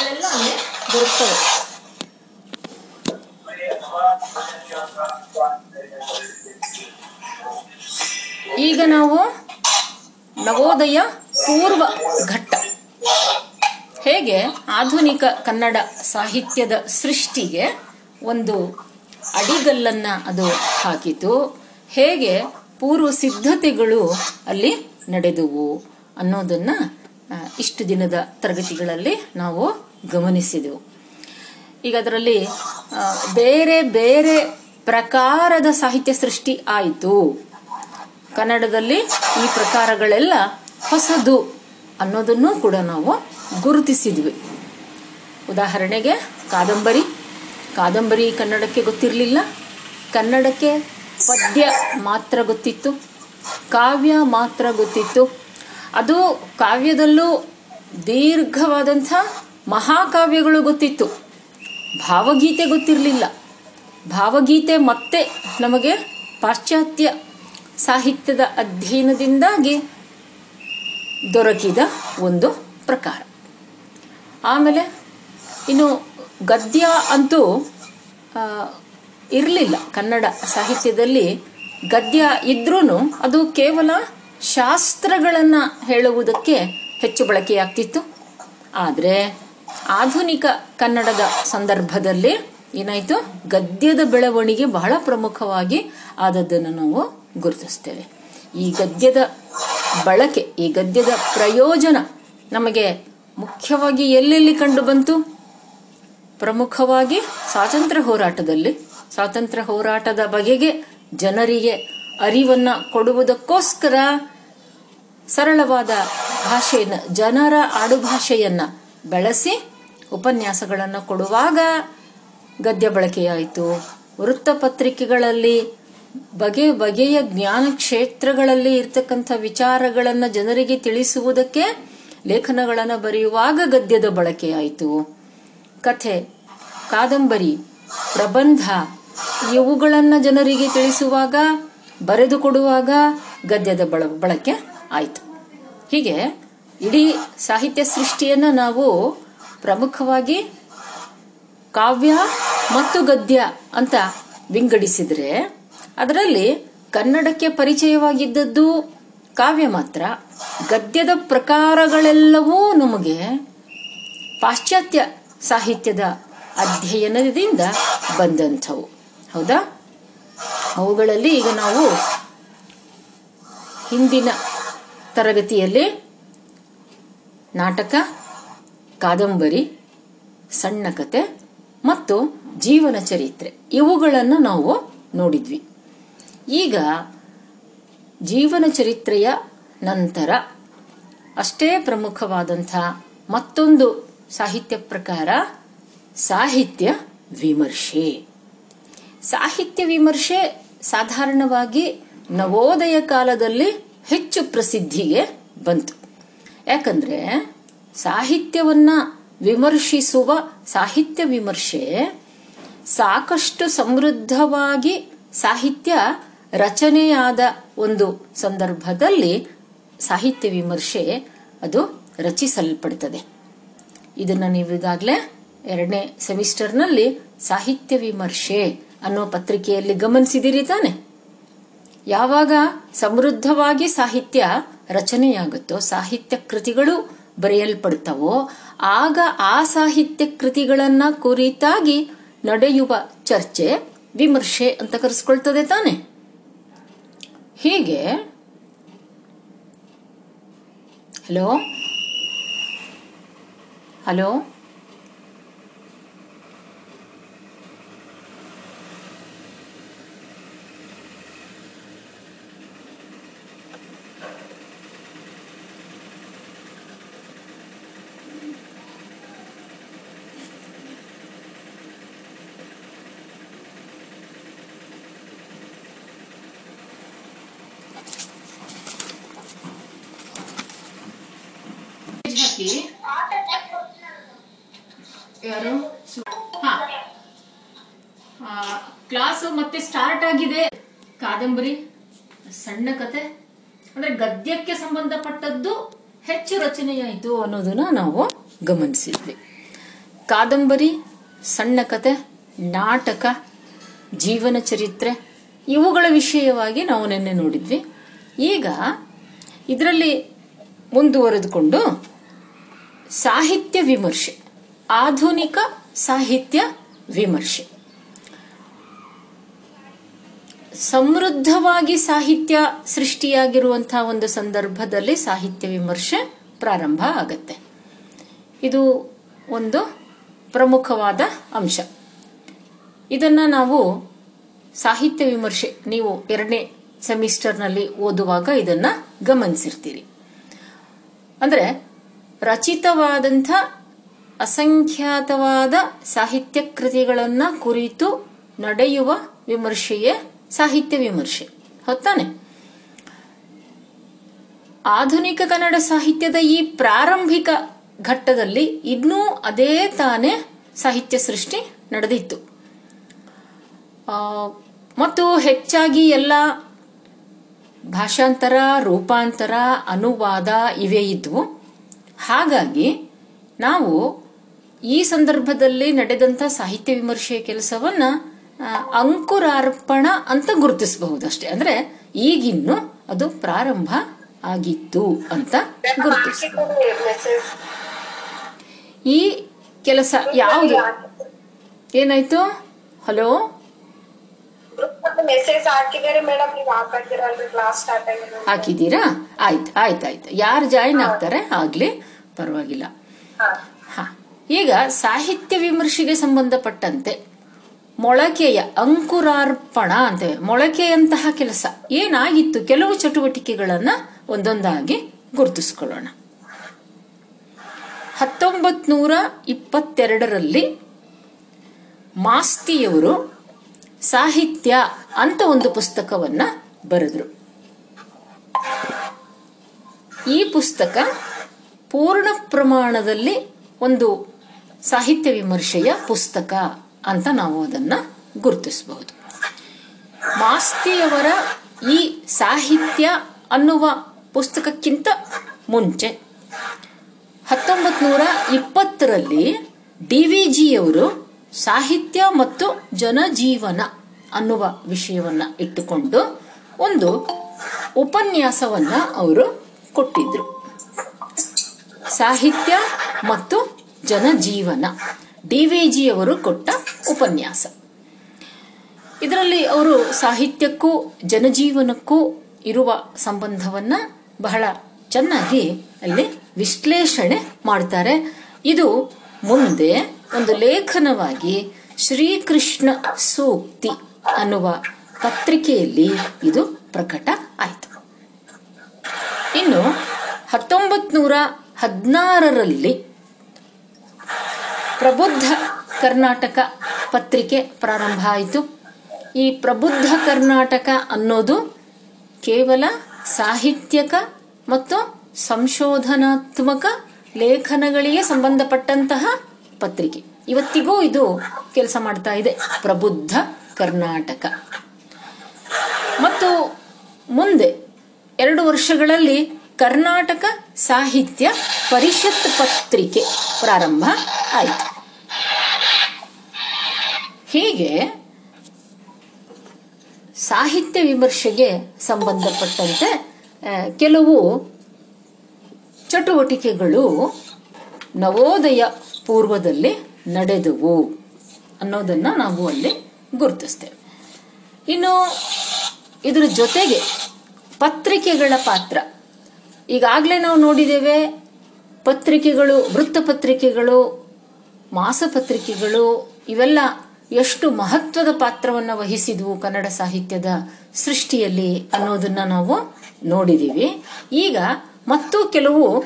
ಅಲ್ಲಿ ಈಗ ನಾವು ನವೋದಯ ಪೂರ್ವ ಘಟ್ಟ. ಹೇಗೆ ಆಧುನಿಕ ಕನ್ನಡ ಸಾಹಿತ್ಯದ ಸೃಷ್ಟಿಗೆ ಒಂದು ಅಡಿಗಲ್ಲನ್ನ ಅದು ಹಾಕಿತು, ಹೇಗೆ ಪೂರ್ವ ಸಿದ್ಧತೆಗಳು ಅಲ್ಲಿ ನಡೆದುವು ಅನ್ನೋದನ್ನ ಇಷ್ಟು ದಿನದ ತರಗತಿಗಳಲ್ಲಿ ನಾವು ಗಮನಿಸಿದೆವು. ಈಗ ಅದರಲ್ಲಿ ಬೇರೆ ಬೇರೆ ಪ್ರಕಾರದ ಸಾಹಿತ್ಯ ಸೃಷ್ಟಿ ಆಯಿತು. ಕನ್ನಡದಲ್ಲಿ ಈ ಪ್ರಕಾರಗಳೆಲ್ಲ ಹೊಸದು ಅನ್ನೋದನ್ನು ಕೂಡ ನಾವು ಗುರುತಿಸಿದ್ವಿ. ಉದಾಹರಣೆಗೆ ಕಾದಂಬರಿ. ಕಾದಂಬರಿ ಕನ್ನಡಕ್ಕೆ ಗೊತ್ತಿರಲಿಲ್ಲ. ಕನ್ನಡಕ್ಕೆ ಪದ್ಯ ಮಾತ್ರ ಗೊತ್ತಿತ್ತು. ಕಾವ್ಯ ಮಾತ್ರ ಗೊತ್ತಿತ್ತು. ಅದು ಕಾವ್ಯದಲ್ಲೂ ದೀರ್ಘವಾದಂಥ ಮಹಾಕಾವ್ಯಗಳು ಗೊತ್ತಿತ್ತು. ಭಾವಗೀತೆ ಗೊತ್ತಿರಲಿಲ್ಲ. ಭಾವಗೀತೆ ಮತ್ತೆ ನಮಗೆ ಪಾಶ್ಚಾತ್ಯ ಸಾಹಿತ್ಯದ ಅಧ್ಯಯನದಿಂದಾಗಿ ದೊರಕಿದ ಒಂದು ಪ್ರಕಾರ. ಆಮೇಲೆ ಇನ್ನು ಗದ್ಯ ಅಂತೂ ಇರಲಿಲ್ಲ ಕನ್ನಡ ಸಾಹಿತ್ಯದಲ್ಲಿ. ಗದ್ಯ ಇದ್ರೂ ಅದು ಕೇವಲ ಶಾಸ್ತ್ರಗಳನ್ನು ಹೇಳುವುದಕ್ಕೆ ಹೆಚ್ಚು ಬಳಕೆಯಾಗ್ತಿತ್ತು. ಆದರೆ ಆಧುನಿಕ ಕನ್ನಡದ ಸಂದರ್ಭದಲ್ಲಿ ಏನಾಯಿತು? ಗದ್ಯದ ಬೆಳವಣಿಗೆ ಬಹಳ ಪ್ರಮುಖವಾಗಿ ಆದದ್ದನ್ನು ನಾವು ಗುರುತಿಸ್ತೇವೆ. ಈ ಗದ್ಯದ ಬಳಕೆ, ಈ ಗದ್ಯದ ಪ್ರಯೋಜನ ನಮಗೆ ಮುಖ್ಯವಾಗಿ ಎಲ್ಲೆಲ್ಲಿ ಕಂಡು ಬಂತು? ಪ್ರಮುಖವಾಗಿ ಸ್ವಾತಂತ್ರ್ಯ ಹೋರಾಟದಲ್ಲಿ. ಸ್ವಾತಂತ್ರ್ಯ ಹೋರಾಟದ ಬಗೆಗೆ ಜನರಿಗೆ ಅರಿವನ್ನ ಕೊಡುವುದಕ್ಕೋಸ್ಕರ ಸರಳವಾದ ಭಾಷೆಯನ್ನು, ಜನರ ಆಡುಭಾಷೆಯನ್ನ ಬಳಸಿ ಉಪನ್ಯಾಸಗಳನ್ನು ಕೊಡುವಾಗ ಗದ್ಯ ಬಳಕೆಯಾಯಿತು. ವೃತ್ತಪತ್ರಿಕೆಗಳಲ್ಲಿ ಬಗೆ ಬಗೆಯ ಜ್ಞಾನ ಕ್ಷೇತ್ರಗಳಲ್ಲಿ ಇರ್ತಕ್ಕಂಥ ವಿಚಾರಗಳನ್ನು ಜನರಿಗೆ ತಿಳಿಸುವುದಕ್ಕೆ ಲೇಖನಗಳನ್ನು ಬರೆಯುವಾಗ ಗದ್ಯದ ಬಳಕೆಯಾಯಿತು. ಕಥೆ, ಕಾದಂಬರಿ, ಪ್ರಬಂಧ ಇವುಗಳನ್ನು ಜನರಿಗೆ ತಿಳಿಸುವಾಗ, ಬರೆದು ಕೊಡುವಾಗ ಗದ್ಯದ ಬಳ ಬಳಕೆ ಆಯಿತು. ಹೀಗೆ ಇಡೀ ಸಾಹಿತ್ಯ ಸೃಷ್ಟಿಯನ್ನು ನಾವು ಪ್ರಮುಖವಾಗಿ ಕಾವ್ಯ ಮತ್ತು ಗದ್ಯ ಅಂತ ವಿಂಗಡಿಸಿದರೆ ಅದರಲ್ಲಿ ಕನ್ನಡಕ್ಕೆ ಪರಿಚಯವಾಗಿದ್ದದ್ದು ಕಾವ್ಯ ಮಾತ್ರ. ಗದ್ಯದ ಪ್ರಕಾರಗಳೆಲ್ಲವೂ ನಮಗೆ ಪಾಶ್ಚಾತ್ಯ ಸಾಹಿತ್ಯದ ಅಧ್ಯಯನದಿಂದ ಬಂದಂಥವು. ಹೌದಾ? ಅವುಗಳಲ್ಲಿ ಈಗ ನಾವು ಹಿಂದಿನ ತರಗತಿಯಲ್ಲಿ ನಾಟಕ, ಕಾದಂಬರಿ, ಸಣ್ಣ ಕತೆ ಮತ್ತು ಜೀವನ ಚರಿತ್ರೆ. ಇವುಗಳನ್ನು ನಾವು ನೋಡಿದ್ವಿ. ಈಗ ಜೀವನ ಚರಿತ್ರೆಯ ನಂತರ ಅಷ್ಟೇ ಪ್ರಮುಖವಾದಂಥ ಮತ್ತೊಂದು ಸಾಹಿತ್ಯ ಪ್ರಕಾರ ಸಾಹಿತ್ಯ ವಿಮರ್ಶೆ. ಸಾಹಿತ್ಯ ವಿಮರ್ಶೆ ಸಾಧಾರಣವಾಗಿ ನವೋದಯ ಕಾಲದಲ್ಲಿ ಹೆಚ್ಚು ಪ್ರಸಿದ್ಧಿಗೆ ಬಂತು. ಯಾಕಂದ್ರೆ ಸಾಹಿತ್ಯವನ್ನ ವಿಮರ್ಶಿಸುವ, ಸಾಹಿತ್ಯ ವಿಮರ್ಶೆ ಸಾಕಷ್ಟು ಸಮೃದ್ಧವಾಗಿ ಸಾಹಿತ್ಯ ರಚನೆಯಾದ ಒಂದು ಸಂದರ್ಭದಲ್ಲಿ ಸಾಹಿತ್ಯ ವಿಮರ್ಶೆ ಅದು ರಚಿಸಲ್ಪಡ್ತದೆ. ಇದನ್ನ ನೀವು ಈಗಾಗಲೇ ಎರಡನೇ ಸೆಮಿಸ್ಟರ್ನಲ್ಲಿ ಸಾಹಿತ್ಯ ವಿಮರ್ಶೆ ಅನ್ನೋ ಪತ್ರಿಕೆಯಲ್ಲಿ ಗಮನಿಸಿದಿರಿ ತಾನೆ? ಯಾವಾಗ ಸಮೃದ್ಧವಾಗಿ ಸಾಹಿತ್ಯ ರಚನೆಯಾಗುತ್ತೋ, ಸಾಹಿತ್ಯ ಕೃತಿಗಳು ಬರೆಯಲ್ಪಡ್ತವೋ ಆಗ ಆ ಸಾಹಿತ್ಯ ಕೃತಿಗಳನ್ನ ಕುರಿತಾಗಿ ನಡೆಯುವ ಚರ್ಚೆ, ವಿಮರ್ಶೆ ಅಂತ ಕರೆಸ್ಕೊಳ್ತದೆ ತಾನೆ. ಹೀಗೆ, ಹಲೋ? ಹಲೋ ಹಾಕಿ ಯಾರು ಹಾ ಕ್ಲಾಸ್ ಮತ್ತೆ ಸ್ಟಾರ್ಟ್ ಆಗಿದೆ. ಕಾದಂಬರಿ, ಸಣ್ಣ ಕತೆ. ಅಂದ್ರೆ ಗದ್ಯಕ್ಕೆ ಸಂಬಂಧಪಟ್ಟದ್ದು ಹೆಚ್ಚು ರಚನೆಯಾಯಿತು ಅನ್ನೋದನ್ನ ನಾವು ಗಮನಿಸಿದ್ವಿ. ಕಾದಂಬರಿ, ಸಣ್ಣ ಕತೆ, ನಾಟಕ, ಜೀವನ ಚರಿತ್ರೆ, ಇವುಗಳ ವಿಷಯವಾಗಿ ನಾವು ನಿನ್ನೆ ನೋಡಿದ್ವಿ. ಈಗ ಇದರಲ್ಲಿ ಮುಂದುವರೆದುಕೊಂಡು ಸಾಹಿತ್ಯ ವಿಮರ್ಶೆ, ಆಧುನಿಕ ಸಾಹಿತ್ಯ ವಿಮರ್ಶೆ. ಸಮೃದ್ಧವಾಗಿ ಸಾಹಿತ್ಯ ಸೃಷ್ಟಿಯಾಗಿರುವಂತಹ ಒಂದು ಸಂದರ್ಭದಲ್ಲಿ ಸಾಹಿತ್ಯ ವಿಮರ್ಶೆ ಪ್ರಾರಂಭ ಆಗತ್ತೆ. ಇದು ಒಂದು ಪ್ರಮುಖವಾದ ಅಂಶ. ಇದನ್ನ ನಾವು ಸಾಹಿತ್ಯ ವಿಮರ್ಶೆ, ನೀವು ಎರಡನೇ ಸೆಮಿಸ್ಟರ್ನಲ್ಲಿ ಓದುವಾಗ ಇದನ್ನ ಗಮನಿಸಿರ್ತೀರಿ. ಅಂದ್ರೆ ರಚಿತವಾದಂಥ ಅಸಂಖ್ಯಾತವಾದ ಸಾಹಿತ್ಯ ಕೃತಿಗಳನ್ನ ಕುರಿತು ನಡೆಯುವ ವಿಮರ್ಶೆಯೇ ಸಾಹಿತ್ಯ ವಿಮರ್ಶೆ. ಹೊತ್ತಾನೆ ಆಧುನಿಕ ಕನ್ನಡ ಸಾಹಿತ್ಯದ ಈ ಪ್ರಾರಂಭಿಕ ಘಟ್ಟದಲ್ಲಿ ಇನ್ನೂ ಅದೇ ತಾನೇ ಸಾಹಿತ್ಯ ಸೃಷ್ಟಿ ನಡೆದಿತ್ತು. ಮತ್ತು ಹೆಚ್ಚಾಗಿ ಎಲ್ಲ ಭಾಷಾಂತರ, ರೂಪಾಂತರ, ಅನುವಾದ ಇವೇ ಇದ್ವು. ಹಾಗಾಗಿ ನಾವು ಈ ಸಂದರ್ಭದಲ್ಲಿ ನಡೆದಂತ ಸಾಹಿತ್ಯ ವಿಮರ್ಶೆಯ ಕೆಲಸವನ್ನ ಅಂಕುರಾರ್ಪಣ ಅಂತ ಗುರುತಿಸಬಹುದು ಅಷ್ಟೇ ಅಂದ್ರೆ ಈಗಿನ್ನು ಅದು ಪ್ರಾರಂಭ ಆಗಿತ್ತು ಅಂತ ಗುರುತಿಸಬಹುದು. ಈ ಕೆಲಸ ಯಾವುದು? ಏನಾಯ್ತು? ಹಲೋ? ಹಾಕಿದ್ದೀರಾ? ಆಯ್ತು ಆಯ್ತಾಯ್ತು ಆಯ್ತು. ಯಾರು ಜಾಯಿನ್ ಆಗ್ತಾರೆ ಆಗ್ಲಿ ಪರವಾಗಿಲ್ಲ. ಹ. ಈಗ ಸಾಹಿತ್ಯ ವಿಮರ್ಶೆಗೆ ಸಂಬಂಧಪಟ್ಟಂತೆ ಮೊಳಕೆಯ ಅಂಕುರಾರ್ಪಣ ಅಂತೇವೆ ಮೊಳಕೆಯಂತಹ ಕೆಲಸ. ಏನಾಗಿತ್ತು? ಕೆಲವು ಚಟುವಟಿಕೆಗಳನ್ನ ಒಂದೊಂದಾಗಿ ಗುರುತಿಸಿಕೊಳ್ಳೋಣ. ಹತ್ತೊಂಬತ್ ನೂರ ಇಪ್ಪತ್ತೆರಡರಲ್ಲಿ ಮಾಸ್ತಿಯವರು ಸಾಹಿತ್ಯ ಅಂತ ಒಂದು ಪುಸ್ತಕವನ್ನ ಬರೆದ್ರು. ಈ ಪುಸ್ತಕ ಪೂರ್ಣ ಪ್ರಮಾಣದಲ್ಲಿ ಒಂದು ಸಾಹಿತ್ಯ ವಿಮರ್ಶೆಯ ಪುಸ್ತಕ. ಅಂತ ನಾವು ಅದನ್ನ ಗುರುತಿಸಬಹುದು. ಮಾಸ್ತಿಯವರ ಈ ಸಾಹಿತ್ಯ ಅನ್ನುವ ಪುಸ್ತಕಕ್ಕಿಂತ ಮುಂಚೆ ಹತ್ತೊಂಬತ್ ನೂರ ಇಪ್ಪತ್ತರಲ್ಲಿ ಡಿ ವಿ ಜಿಯವರು ಸಾಹಿತ್ಯ ಮತ್ತು ಜನಜೀವನ ಅನ್ನುವ ವಿಷಯವನ್ನ ಇಟ್ಟುಕೊಂಡು ಒಂದು ಉಪನ್ಯಾಸವನ್ನು ಅವರು ಕೊಟ್ಟಿದ್ರು. ಸಾಹಿತ್ಯ ಮತ್ತು ಜನಜೀವನ ಡಿ ವಿ ಜಿಯವರು ಕೊಟ್ಟ ಉಪನ್ಯಾಸ. ಇದರಲ್ಲಿ ಅವರು ಸಾಹಿತ್ಯಕ್ಕೂ, ಜನಜೀವನಕ್ಕೂ ಇರುವ ಸಂಬಂಧವನ್ನ ಬಹಳ ಚೆನ್ನಾಗಿ ಅಲ್ಲಿ ವಿಶ್ಲೇಷಣೆ ಮಾಡ್ತಾರೆ. ಇದು ಮುಂದೆ ಒಂದು ಲೇಖನವಾಗಿ ಶ್ರೀಕೃಷ್ಣ ಸೂಕ್ತಿ ಅನ್ನುವ ಪತ್ರಿಕೆಯಲ್ಲಿ ಇದು ಪ್ರಕಟ ಆಯಿತು. ಇನ್ನು ಹತ್ತೊಂಬತ್ ನೂರ ಹದಿನಾರರಲ್ಲಿ ಪ್ರಬುದ್ಧ ಕರ್ನಾಟಕ ಪತ್ರಿಕೆ ಪ್ರಾರಂಭ ಆಯಿತು. ಈ ಪ್ರಬುದ್ಧ ಕರ್ನಾಟಕ ಅನ್ನೋದು ಕೇವಲ ಸಾಹಿತ್ಯಕ ಮತ್ತು ಸಂಶೋಧನಾತ್ಮಕ ಲೇಖನಗಳಿಗೆ ಸಂಬಂಧಪಟ್ಟಂತಹ ಪತ್ರಿಕೆ. ಇವತ್ತಿಗೂ ಇದು ಕೆಲಸ ಮಾಡ್ತಾ ಇದೆ. ಪ್ರಬುದ್ಧ ಕರ್ನಾಟಕ. ಮತ್ತು ಮುಂದೆ ಎರಡು ವರ್ಷಗಳಲ್ಲಿ ಕರ್ನಾಟಕ ಸಾಹಿತ್ಯ ಪರಿಷತ್ ಪತ್ರಿಕೆ ಪ್ರಾರಂಭ ಆಯಿತು. ಹೀಗೆ ಸಾಹಿತ್ಯ ವಿಮರ್ಶೆಗೆ ಸಂಬಂಧಪಟ್ಟಂತೆ ಕೆಲವು ಚಟುವಟಿಕೆಗಳು ನವೋದಯ ಪೂರ್ವದಲ್ಲಿ ನಡೆದವು ಅನ್ನೋದನ್ನ ನಾವು ಅಲ್ಲಿ ಗುರುತಿಸ್ತೇವೆ. ಇನ್ನು ಇದರ ಜೊತೆಗೆ ಪತ್ರಿಕೆಗಳ ಪಾತ್ರ. ಈಗಾಗಲೇ ನಾವು ನೋಡಿದ್ದೇವೆ, ಪತ್ರಿಕೆಗಳು, ವೃತ್ತಪತ್ರಿಕೆಗಳು, ಮಾಸಪತ್ರಿಕೆಗಳು, ಇವೆಲ್ಲ ಎಷ್ಟು ಮಹತ್ವದ ಪಾತ್ರವನ್ನು ವಹಿಸಿದ್ವು ಕನ್ನಡ ಸಾಹಿತ್ಯದ ಸೃಷ್ಟಿಯಲ್ಲಿ ಅನ್ನೋದನ್ನ ನಾವು ನೋಡಿದೀವಿ. ಈಗ ಮತ್ತು ಕೆಲವು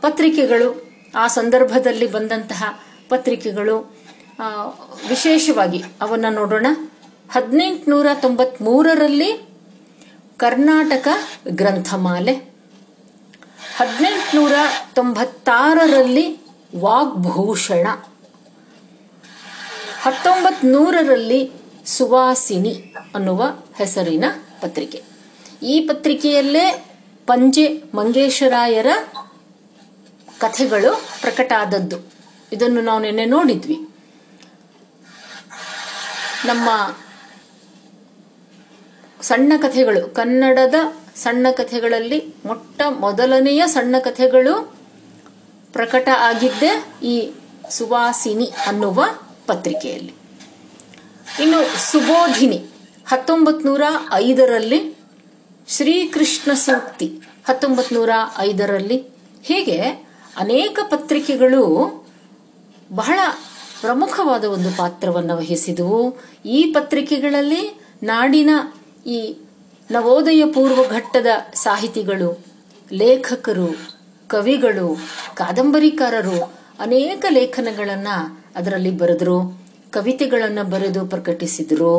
ಪತ್ರಿಕೆಗಳು, ಆ ಸಂದರ್ಭದಲ್ಲಿ ಬಂದಂತಹ ಪತ್ರಿಕೆಗಳು ವಿಶೇಷವಾಗಿ ಅವನ್ನ ನೋಡೋಣ. ಹದಿನೆಂಟುನೂರ ತೊಂಬತ್ಮೂರರಲ್ಲಿ ಕರ್ನಾಟಕ ಗ್ರಂಥಮಾಲೆ. ಹದಿನೆಂಟುನೂರ ತೊಂಬತ್ತಾರರಲ್ಲಿ ವಾಗ್ಭೂಷಣ. ಹತ್ತೊಂಬತ್ ನೂರರಲ್ಲಿ ಸುವಾಸಿನಿ ಅನ್ನುವ ಹೆಸರಿನ ಪತ್ರಿಕೆ. ಈ ಪತ್ರಿಕೆಯಲ್ಲೇ ಪಂಜೆ ಮಂಗೇಶರಾಯರ ಕಥೆಗಳು ಪ್ರಕಟ ಆದದ್ದು ಇದನ್ನು ನಾವು ನಿನ್ನೆ ನೋಡಿದ್ವಿ. ನಮ್ಮ ಸಣ್ಣ ಕಥೆಗಳು, ಕನ್ನಡದ ಸಣ್ಣ ಕಥೆಗಳಲ್ಲಿ ಮೊಟ್ಟ ಮೊದಲನೆಯ ಸಣ್ಣ ಕಥೆಗಳು ಪ್ರಕಟ ಆಗಿದ್ದೇ ಈ ಸುವಾಸಿನಿ ಅನ್ನುವ ಪತ್ರಿಕೆಯಲ್ಲಿ. ಇನ್ನು ಸುಬೋಧಿನಿ ಹತ್ತೊಂಬತ್ ನೂರ ಐದರಲ್ಲಿ ಶ್ರೀಕೃಷ್ಣ ಸೂಕ್ತಿ ಹತ್ತೊಂಬತ್ ನೂರ ಐದರಲ್ಲಿ ಹೀಗೆ ಅನೇಕ ಪತ್ರಿಕೆಗಳು ಬಹಳ ಪ್ರಮುಖವಾದ ಒಂದು ಪಾತ್ರವನ್ನು ವಹಿಸಿದವು. ಈ ಪತ್ರಿಕೆಗಳಲ್ಲಿ ನಾಡಿನ ಈ ನವೋದಯ ಪೂರ್ವ ಘಟ್ಟದ ಸಾಹಿತಿಗಳು, ಲೇಖಕರು, ಕವಿಗಳು, ಕಾದಂಬರಿಕಾರರು ಅನೇಕ ಲೇಖನಗಳನ್ನು ಅದರಲ್ಲಿ ಬರೆದ್ರು, ಕವಿತೆಗಳನ್ನು ಬರೆದು ಪ್ರಕಟಿಸಿದರು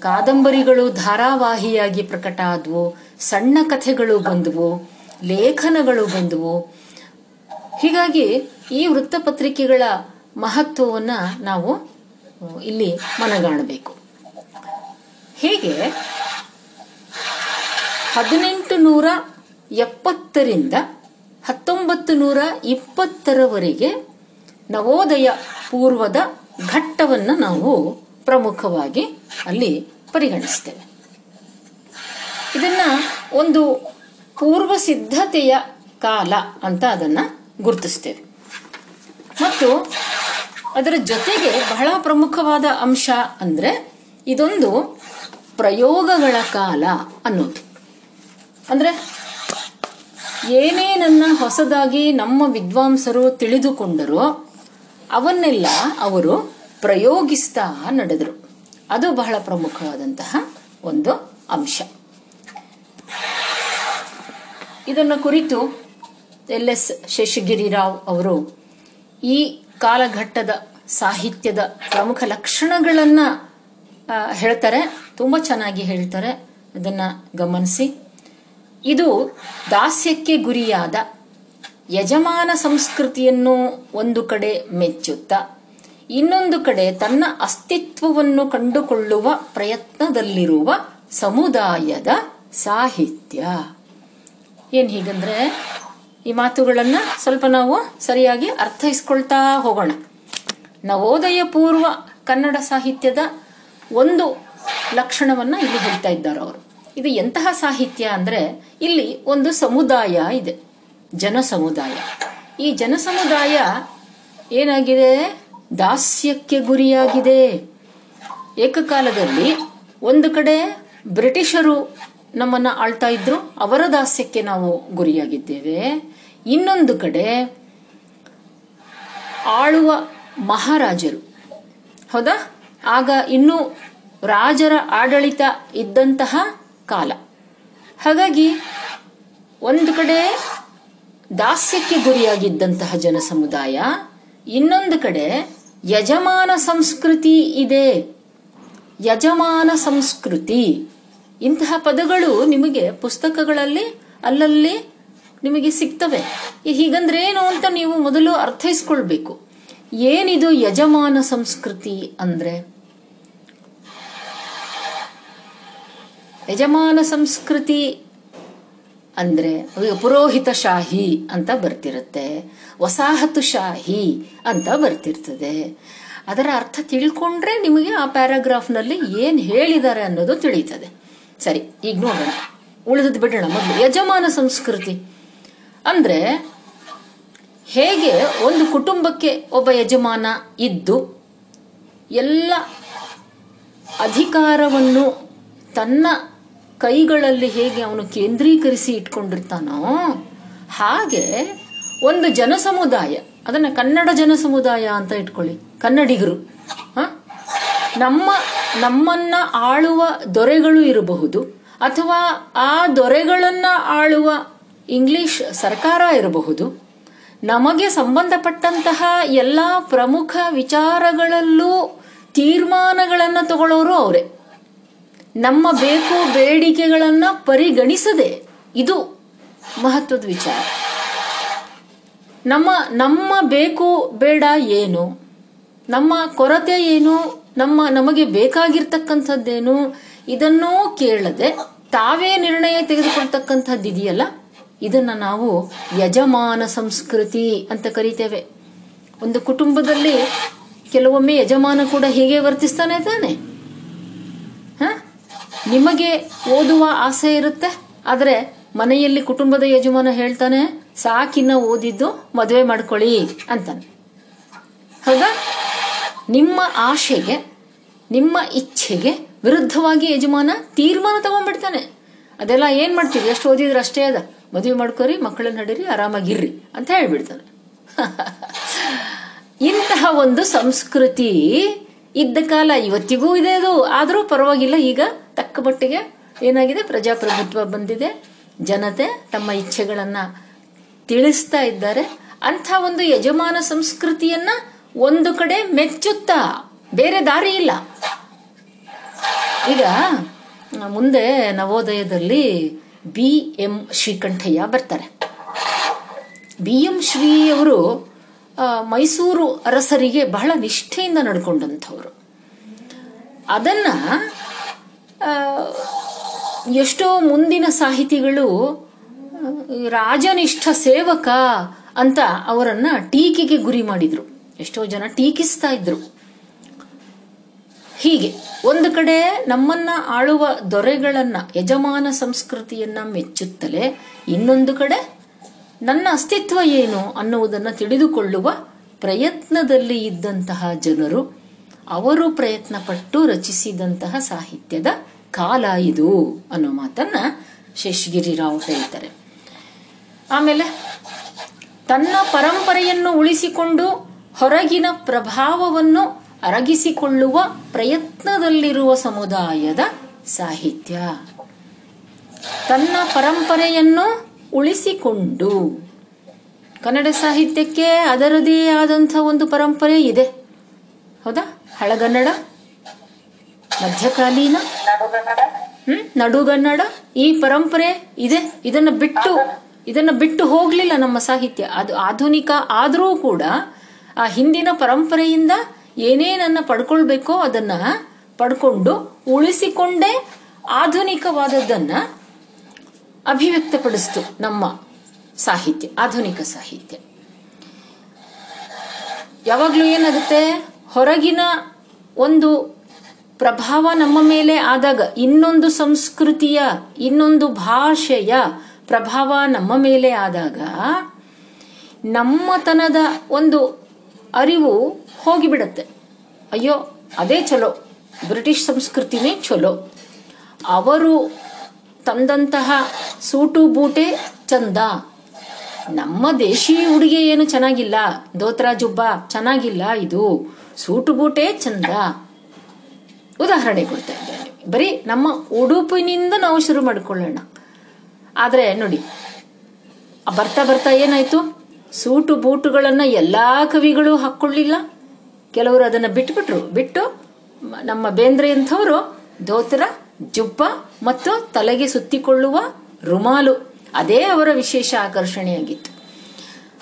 ಕಾದಂಬರಿಗಳು ಧಾರಾವಾಹಿಯಾಗಿ ಪ್ರಕಟ ಆದವು ಸಣ್ಣ ಕಥೆಗಳು ಬಂದವು, ಲೇಖನಗಳು ಬಂದವು. ಹೀಗಾಗಿ ಈ ವೃತ್ತಪತ್ರಿಕೆಗಳ ಮಹತ್ವವನ್ನು ನಾವು ಇಲ್ಲಿ ಮನಗಾಣಬೇಕು. ಹೀಗೆ ಹದಿನೆಂಟು ನೂರ ಎಪ್ಪತ್ತರಿಂದ ಹತ್ತೊಂಬತ್ತು ನೂರ ಇಪ್ಪತ್ತರವರೆಗೆ ನವೋದಯ ಪೂರ್ವದ ಘಟ್ಟವನ್ನು ನಾವು ಪ್ರಮುಖವಾಗಿ ಅಲ್ಲಿ ಪರಿಗಣಿಸ್ತೇವೆ. ಇದನ್ನ ಒಂದು ಪೂರ್ವ ಸಿದ್ಧತೆಯ ಕಾಲ ಅಂತ ಅದನ್ನ ಗುರುತಿಸ್ತೇವೆ. ಮತ್ತು ಅದರ ಜೊತೆಗೆ ಬಹಳ ಪ್ರಮುಖವಾದ ಅಂಶ ಅಂದ್ರೆ ಇದೊಂದು ಪ್ರಯೋಗಗಳ ಕಾಲ ಅನ್ನೋದು. ಅಂದ್ರೆ ಏನೇನನ್ನ ಹೊಸದಾಗಿ ನಮ್ಮ ವಿದ್ವಾಂಸರು ತಿಳಿದುಕೊಂಡರೋ ಅವನ್ನೆಲ್ಲ ಅವರು ಪ್ರಯೋಗಿಸ್ತಾ ನಡೆದರು. ಅದು ಬಹಳ ಪ್ರಮುಖವಾದಂತಹ ಒಂದು ಅಂಶ. ಇದನ್ನು ಕುರಿತು ಎಲ್ ಎಸ್ ಶೇಷಗಿರಿರಾವ್ ಅವರು ಈ ಕಾಲಘಟ್ಟದ ಸಾಹಿತ್ಯದ ಪ್ರಮುಖ ಲಕ್ಷಣಗಳನ್ನು ಹೇಳ್ತಾರೆ. ತುಂಬ ಚೆನ್ನಾಗಿ ಹೇಳ್ತಾರೆ. ಅದನ್ನು ಗಮನಿಸಿ. ಇದು ದಾಸ್ಯಕ್ಕೆ ಗುರಿಯಾದ ಯಜಮಾನ ಸಂಸ್ಕೃತಿಯನ್ನು ಒಂದು ಕಡೆ ಮೆಚ್ಚುತ್ತಾ, ಇನ್ನೊಂದು ಕಡೆ ತನ್ನ ಅಸ್ತಿತ್ವವನ್ನು ಕಂಡುಕೊಳ್ಳುವ ಪ್ರಯತ್ನದಲ್ಲಿರುವ ಸಮುದಾಯದ ಸಾಹಿತ್ಯ. ಏನ್ ಹೀಗಂದ್ರೆ, ಈ ಮಾತುಗಳನ್ನ ಸ್ವಲ್ಪ ನಾವು ಸರಿಯಾಗಿ ಅರ್ಥೈಸ್ಕೊಳ್ತಾ ಹೋಗೋಣ. ನವೋದಯ ಪೂರ್ವ ಕನ್ನಡ ಸಾಹಿತ್ಯದ ಒಂದು ಲಕ್ಷಣವನ್ನ ಇಲ್ಲಿ ಹೇಳ್ತಾ ಇದ್ದಾರೆ ಅವರು. ಇದು ಎಂತಹ ಸಾಹಿತ್ಯ ಅಂದ್ರೆ, ಇಲ್ಲಿ ಒಂದು ಸಮುದಾಯ ಇದೆ. ಜನ ಸಮುದಾಯ ಈ ಜನ ಸಮುದಾಯ ಏನಾಗಿದೆ? ದಾಸ್ಯಕ್ಕೆ ಗುರಿಯಾಗಿದೆ. ಏಕಕಾಲದಲ್ಲಿ ಒಂದು ಕಡೆ ಬ್ರಿಟಿಷರು ನಮ್ಮನ್ನ ಆಳ್ತಾ ಇದ್ರು, ಅವರ ದಾಸ್ಯಕ್ಕೆ ನಾವು ಗುರಿಯಾಗಿದ್ದೇವೆ. ಇನ್ನೊಂದು ಕಡೆ ಆಳುವ ಮಹಾರಾಜರು. ಹೌದಾ? ಆಗ ಇನ್ನೂ ರಾಜರ ಆಡಳಿತ ಇದ್ದಂತಹ ಕಾಲ. ಹಾಗಾಗಿ ಒಂದು ಕಡೆ ದಾಸ್ಯಕ್ಕೆ ಗುರಿಯಾಗಿದ್ದಂತಹ ಜನ ಸಮುದಾಯ ಇನ್ನೊಂದು ಕಡೆ ಯಜಮಾನ ಸಂಸ್ಕೃತಿ ಇದೆ. ಯಜಮಾನ ಸಂಸ್ಕೃತಿ. ಇಂತಹ ಪದಗಳು ನಿಮಗೆ ಪುಸ್ತಕಗಳಲ್ಲಿ ಅಲ್ಲಲ್ಲಿ ನಿಮಗೆ ಸಿಗ್ತವೆ. ಹೀಗಂದ್ರೆ ಏನು ಅಂತ ನೀವು ಮೊದಲು ಅರ್ಥೈಸ್ಕೊಳ್ಬೇಕು. ಏನಿದು ಯಜಮಾನ ಸಂಸ್ಕೃತಿ ಅಂದ್ರೆ? ಯಜಮಾನ ಸಂಸ್ಕೃತಿ ಅಂದ್ರೆ ಪುರೋಹಿತ ಶಾಹಿ ಅಂತ ಬರ್ತಿರುತ್ತೆ, ವಸಾಹತುಶಾಹಿ ಅಂತ ಬರ್ತಿರ್ತದೆ. ಅದರ ಅರ್ಥ ತಿಳ್ಕೊಂಡ್ರೆ ನಿಮಗೆ ಆ ಪ್ಯಾರಾಗ್ರಾಫ್ನಲ್ಲಿ ಏನು ಹೇಳಿದ್ದಾರೆ ಅನ್ನೋದು ತಿಳಿಯುತ್ತದೆ ಸರಿ, ಈಗ ನೋಡೋಣ. ಉಳಿದದ್ದು ಬಿಡೋಣ ಮೊದಲು. ಯಜಮಾನ ಸಂಸ್ಕೃತಿ. ಅಂದ್ರೆ ಹೇಗೆ ಒಂದು ಕುಟುಂಬಕ್ಕೆ ಒಬ್ಬ ಯಜಮಾನ ಇದ್ದು ಎಲ್ಲ ಅಧಿಕಾರವನ್ನು ತನ್ನ ಕೈಗಳಲ್ಲಿ ಹೇಗೆ ಅವನು ಕೇಂದ್ರೀಕರಿಸಿ ಇಟ್ಕೊಂಡಿರ್ತಾನೋ ಹಾಗೆ ಒಂದು ಜನ ಸಮುದಾಯ ಅದನ್ನ ಕನ್ನಡ ಜನ ಸಮುದಾಯ ಅಂತ ಇಟ್ಕೊಳ್ಳಿ, ಕನ್ನಡಿಗರು, ಹ? ನಮ್ಮ, ನಮ್ಮನ್ನ ಆಳುವ ದೊರೆಗಳು ಇರಬಹುದು, ಅಥವಾ ಆ ದೊರೆಗಳನ್ನ ಆಳುವ ಇಂಗ್ಲಿಷ್ ಸರ್ಕಾರ ಇರಬಹುದು ನಮಗೆ ಸಂಬಂಧಪಟ್ಟಂತಹ ಎಲ್ಲ ಪ್ರಮುಖ ವಿಚಾರಗಳಲ್ಲೂ ತೀರ್ಮಾನಗಳನ್ನು ತಗೊಳ್ಳೋರು ಅವರೇ ನಮ್ಮ ಬೇಕು ಬೇಡಿಕೆಗಳನ್ನ ಪರಿಗಣಿಸದೆ ಇದು ಮಹತ್ವದ ವಿಚಾರ. ನಮ್ಮ ನಮ್ಮ ಬೇಕು ಬೇಡ ಏನು, ನಮ್ಮ ಕೊರತೆ ಏನು, ನಮ್ಮ, ನಮಗೆ ಬೇಕಾಗಿರ್ತಕ್ಕಂಥದ್ದೇನು, ಇದನ್ನೂ ಕೇಳದೆ ತಾವೇ ನಿರ್ಣಯ ತೆಗೆದುಕೊಳ್ತಕ್ಕಂಥದ್ದು ಇದೆಯಲ್ಲ? ಇದನ್ನ ನಾವು ಯಜಮಾನ ಸಂಸ್ಕೃತಿ ಅಂತ ಕರಿತೇವೆ. ಒಂದು ಕುಟುಂಬದಲ್ಲಿ ಕೆಲವೊಮ್ಮೆ ಯಜಮಾನ ಕೂಡ ಹೀಗೆ ವರ್ತಿಸ್ತಾನೆ ತಾನೆ? ನಿಮಗೆ ಓದುವ ಆಸೆ ಇರುತ್ತೆ? ಆದರೆ ಮನೆಯಲ್ಲಿ ಕುಟುಂಬದ ಯಜಮಾನ ಹೇಳ್ತಾನೆ ಸಾಕಿನ್ನ ಓದಿದ್ದು ಮದುವೆ ಮಾಡ್ಕೊಳ್ಳಿ ಅಂತಾನೆ. ಹೌದಾ? ನಿಮ್ಮ ಆಶೆಗೆ, ನಿಮ್ಮ ಇಚ್ಛೆಗೆ ವಿರುದ್ಧವಾಗಿ ಯಜಮಾನ ತೀರ್ಮಾನ ತಗೊಂಡ್ಬಿಡ್ತಾನೆ. ಅದೆಲ್ಲ ಏನ್ ಮಾಡ್ತೀವಿ ಎಷ್ಟು ಓದಿದ್ರೆ ಅಷ್ಟೇ ಅದ? ಮದುವೆ ಮಾಡ್ಕೋರಿ, ಮಕ್ಕಳನ್ನ ನಡೀರಿ, ಆರಾಮಾಗಿರ್ರಿ ಅಂತ ಹೇಳ್ಬಿಡ್ತಾನೆ. ಇಂತಹ ಒಂದು ಸಂಸ್ಕೃತಿ ಇದ್ದ ಕಾಲ ಇವತ್ತಿಗೂ ಇದೆ ಅದು. ಆದರೂ ಪರವಾಗಿಲ್ಲ, ಈಗ ತಕ್ಕ ಮಟ್ಟಿಗೆ ಏನಾಗಿದೆ? ಪ್ರಜಾಪ್ರಭುತ್ವ ಬಂದಿದೆ. ಜನತೆ ತಮ್ಮ ಇಚ್ಛೆಗಳನ್ನ ತಿಳಿಸ್ತಾ ಇದ್ದಾರೆ. ಅಂಥ ಒಂದು ಯಜಮಾನ ಸಂಸ್ಕೃತಿಯನ್ನ ಒಂದು ಕಡೆ ಮೆಚ್ಚುತ್ತಾ ಬೇರೆ ದಾರಿ ಇಲ್ಲ. ಈಗ ಮುಂದೆ ನವೋದಯದಲ್ಲಿ ಬಿ ಎಂ ಶ್ರೀಕಂಠಯ್ಯ ಬರ್ತಾರೆ. ಬಿ ಎಂ ಶ್ರೀ ಅವರು ಮೈಸೂರು ಅರಸರಿಗೆ ಬಹಳ ನಿಷ್ಠೆಯಿಂದ ನಡ್ಕೊಂಡಂಥವ್ರು. ಅದನ್ನ ಎಷ್ಟೋ ಮುಂದಿನ ಸಾಹಿತಿಗಳು ರಾಜನಿಷ್ಠ ಸೇವಕ ಅಂತ ಅವರನ್ನ ಟೀಕೆಗೆ ಗುರಿ ಮಾಡಿದ್ರು. ಎಷ್ಟೋ ಜನ ಟೀಕಿಸ್ತಾ ಇದ್ರು. ಹೀಗೆ, ಒಂದು ಕಡೆ ನಮ್ಮನ್ನ ಆಳುವ ದೊರೆಗಳನ್ನ, ಯಜಮಾನ ಸಂಸ್ಕೃತಿಯನ್ನ ಮೆಚ್ಚುತ್ತಲೇ, ಇನ್ನೊಂದು ಕಡೆ ನನ್ನ ಅಸ್ತಿತ್ವ ಏನು ಅನ್ನುವುದನ್ನು ತಿಳಿದುಕೊಳ್ಳುವ ಪ್ರಯತ್ನದಲ್ಲಿ ಇದ್ದಂತಹ ಜನರು ಅವರು ಪ್ರಯತ್ನ ಪಟ್ಟು ರಚಿಸಿದಂತಹ ಸಾಹಿತ್ಯದ ಕಾಲ ಇದು ಅನ್ನೋ ಮಾತನ್ನ ಶೇಷಗಿರಿರಾವ್ ಹೇಳ್ತಾರೆ. ಆಮೇಲೆ, ತನ್ನ ಪರಂಪರೆಯನ್ನು ಉಳಿಸಿಕೊಂಡು ಹೊರಗಿನ ಪ್ರಭಾವವನ್ನು ಅರಗಿಸಿಕೊಳ್ಳುವ ಪ್ರಯತ್ನದಲ್ಲಿರುವ ಸಮುದಾಯದ ಸಾಹಿತ್ಯ. ತನ್ನ ಪರಂಪರೆಯನ್ನು ಉಳಿಸಿಕೊಂಡು, ಕನ್ನಡ ಸಾಹಿತ್ಯಕ್ಕೆ ಅದರದೇ ಆದಂಥ ಒಂದು ಪರಂಪರೆ ಇದೆ. ಹೌದಾ? ಹಳಗನ್ನಡ, ಮಧ್ಯಕಾಲೀನ, ಹ್ಮ್, ನಡುಗನ್ನಡ, ಈ ಪರಂಪರೆ ಇದೆ. ಇದನ್ನ ಬಿಟ್ಟು ಇದನ್ನ ಬಿಟ್ಟು ಹೋಗ್ಲಿಲ್ಲ ನಮ್ಮ ಸಾಹಿತ್ಯ. ಅದು ಆಧುನಿಕ ಆದರೂ ಕೂಡ ಆ ಹಿಂದಿನ ಪರಂಪರೆಯಿಂದ ಏನೇನನ್ನ ಪಡ್ಕೊಳ್ಬೇಕೋ ಅದನ್ನ ಪಡ್ಕೊಂಡು ಉಳಿಸಿಕೊಂಡೇ ಆಧುನಿಕವಾದದ್ದನ್ನ ಅಭಿವ್ಯಕ್ತಪಡಿಸ್ತು ನಮ್ಮ ಸಾಹಿತ್ಯ, ಆಧುನಿಕ ಸಾಹಿತ್ಯ. ಯಾವಾಗಲೂ ಏನಾಗುತ್ತೆ? ಹೊರಗಿನ ಒಂದು ಪ್ರಭಾವ ನಮ್ಮ ಮೇಲೆ ಆದಾಗ ಇನ್ನೊಂದು ಸಂಸ್ಕೃತಿಯ, ಇನ್ನೊಂದು ಭಾಷೆಯ ಪ್ರಭಾವ ನಮ್ಮ ಮೇಲೆ ಆದಾಗ ನಮ್ಮತನದ ಒಂದು ಅರಿವು ಹೋಗಿಬಿಡತ್ತೆ. ಅಯ್ಯೋ, ಅದೇ ಚಲೋ. ಬ್ರಿಟಿಷ್ ಸಂಸ್ಕೃತಿನೇ ಚಲೋ. ಅವರು ತಂದಂತಹ ಸೂಟು ಬೂಟೆ ಚಂದ. ನಮ್ಮ ದೇಶಿ ಉಡುಗೆ ಏನು ಚೆನ್ನಾಗಿಲ್ಲ. ದೋತ್ರ ಜುಬ್ಬ ಚೆನ್ನಾಗಿಲ್ಲ ಇದು. ಸೂಟು ಬೂಟೇ ಚಂದ. ಉದಾಹರಣೆ ಕೊಡ್ತಾ ಇದ್ದೇನೆ. ಬರೀ ನಮ್ಮ ಉಡುಪಿನಿಂದ ನಾವು ಶುರು ಮಾಡಿಕೊಳ್ಳೋಣ. ಆದರೆ ನೋಡಿ, ಬರ್ತಾ ಬರ್ತಾ ಏನಾಯ್ತು? ಸೂಟು ಬೂಟುಗಳನ್ನು ಎಲ್ಲಾ ಕವಿಗಳು ಹಾಕ್ಕೊಳ್ಳಿಲ್ಲ. ಕೆಲವರು ಅದನ್ನ ಬಿಟ್ಬಿಟ್ರು. ಬಿಟ್ಟು ನಮ್ಮ ಬೇಂದ್ರೆ ಅಂಥವರು ಧೋತರ ಜುಬ್ಬ ಮತ್ತು ತಲೆಗೆ ಸುತ್ತಿಕೊಳ್ಳುವ ರುಮಾಲು. ಅದೇ ಅವರ ವಿಶೇಷ ಆಕರ್ಷಣೆಯಾಗಿತ್ತು.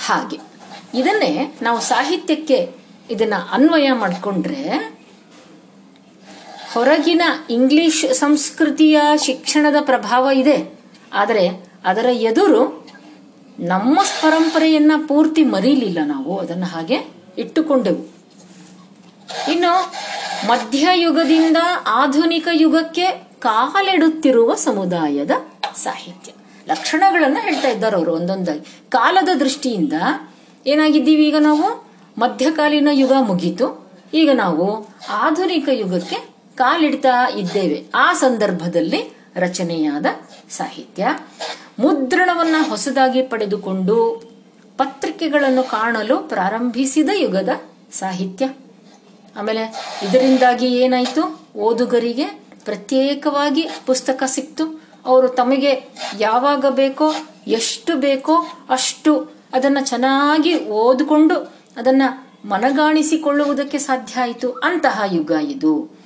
ಹಾಗೆ ಇದನ್ನೇ ನಾವು ಸಾಹಿತ್ಯಕ್ಕೆ ಇದನ್ನ ಅನ್ವಯ ಮಾಡಿಕೊಂಡ್ರೆ ಹೊರಗಿನ ಇಂಗ್ಲಿಷ್ ಸಂಸ್ಕೃತಿಯ ಶಿಕ್ಷಣದ ಪ್ರಭಾವ ಇದೆ. ಆದರೆ ಅದರ ಎದುರು ನಮ್ಮ ಪರಂಪರೆಯನ್ನ ಪೂರ್ತಿ ಮರೀಲಿಲ್ಲ ನಾವು. ಅದನ್ನ ಹಾಗೆ ಇಟ್ಟುಕೊಂಡೆವು. ಇನ್ನು ಮಧ್ಯಯುಗದಿಂದ ಆಧುನಿಕ ಯುಗಕ್ಕೆ ಕಾಲೆಡುತ್ತಿರುವ ಸಮುದಾಯದ ಸಾಹಿತ್ಯ. ಲಕ್ಷಣಗಳನ್ನ ಹೇಳ್ತಾ ಇದ್ದಾರೆ ಅವರು ಒಂದೊಂದಾಗಿ. ಕಾಲದ ದೃಷ್ಟಿಯಿಂದ ಏನಾಗಿದ್ದೀವಿ ಈಗ ನಾವು? ಮಧ್ಯಕಾಲೀನ ಯುಗ ಮುಗೀತು. ಈಗ ನಾವು ಆಧುನಿಕ ಯುಗಕ್ಕೆ ಕಾಲಿಡ್ತಾ ಇದ್ದೇವೆ. ಆ ಸಂದರ್ಭದಲ್ಲಿ ರಚನೆಯಾದ ಸಾಹಿತ್ಯ. ಮುದ್ರಣವನ್ನ ಹೊಸದಾಗಿ ಪಡೆದುಕೊಂಡು ಪತ್ರಿಕೆಗಳನ್ನು ಕಾಣಲು ಪ್ರಾರಂಭಿಸಿದ ಯುಗದ ಸಾಹಿತ್ಯ. ಆಮೇಲೆ ಇದರಿಂದಾಗಿ ಏನಾಯ್ತು? ಓದುಗರಿಗೆ ಪ್ರತ್ಯೇಕವಾಗಿ ಪುಸ್ತಕ ಸಿಕ್ತು. ಅವರು ತಮಗೆ ಯಾವಾಗ ಬೇಕೋ, ಎಷ್ಟು ಬೇಕೋ ಅಷ್ಟು ಅದನ್ನ ಚೆನ್ನಾಗಿ ಓದಿಕೊಂಡು ಅದನ್ನ ಮನಗಾಣಿಸಿಕೊಳ್ಳುವುದಕ್ಕೆ ಸಾಧ್ಯ ಆಯಿತು. ಅಂತಹ ಯುಗ ಇದು.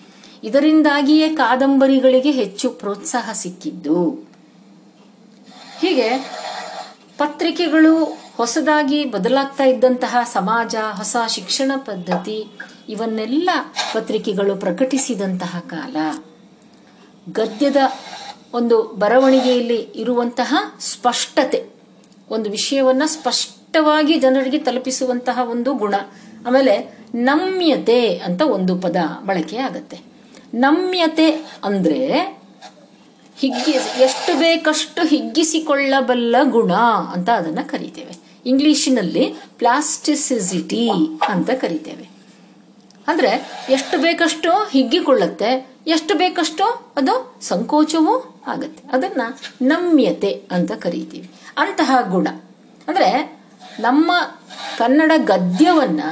ಇದರಿಂದಾಗಿಯೇ ಕಾದಂಬರಿಗಳಿಗೆ ಹೆಚ್ಚು ಪ್ರೋತ್ಸಾಹ ಸಿಕ್ಕಿದ್ದು. ಹೀಗೆ ಪತ್ರಿಕೆಗಳು ಹೊಸದಾಗಿ ಬದಲಾಗ್ತಾ ಇದ್ದಂತಹ ಸಮಾಜ, ಹೊಸ ಶಿಕ್ಷಣ ಪದ್ಧತಿ, ಇವನ್ನೆಲ್ಲ ಪತ್ರಿಕೆಗಳು ಪ್ರಕಟಿಸಿದಂತಹ ಕಾಲ. ಗದ್ಯದ ಒಂದು ಬರವಣಿಗೆಯಲ್ಲಿ ಇರುವಂತಹ ಸ್ಪಷ್ಟತೆ, ಒಂದು ವಿಷಯವನ್ನ ಸ್ಪಷ್ಟ ಸ್ಪಷ್ಟವಾಗಿ ಜನರಿಗೆ ತಲುಪಿಸುವಂತಹ ಒಂದು ಗುಣ. ಆಮೇಲೆ ನಮ್ಯತೆ ಅಂತ ಒಂದು ಪದ ಬಳಕೆ ಆಗತ್ತೆ. ನಮ್ಯತೆ ಅಂದ್ರೆ ಹಿಗ್ಗಿ, ಎಷ್ಟು ಬೇಕಷ್ಟು ಹಿಗ್ಗಿಸಿಕೊಳ್ಳಬಲ್ಲ ಗುಣ ಅಂತ ಅದನ್ನ ಕರಿತೇವೆ. ಇಂಗ್ಲಿಶಿನಲ್ಲಿ ಪ್ಲಾಸ್ಟಿಸಿಟಿ ಅಂತ ಕರಿತೇವೆ. ಅಂದ್ರೆ ಎಷ್ಟು ಬೇಕಷ್ಟು ಹಿಗ್ಗಿಕೊಳ್ಳುತ್ತೆ, ಎಷ್ಟು ಬೇಕಷ್ಟು ಅದು ಸಂಕೋಚವೂ ಆಗತ್ತೆ. ಅದನ್ನ ನಮ್ಯತೆ ಅಂತ ಕರಿತೀವಿ. ಅಂತಹ ಗುಣ. ಅಂದ್ರೆ ನಮ್ಮ ಕನ್ನಡ ಗದ್ಯವನ್ನ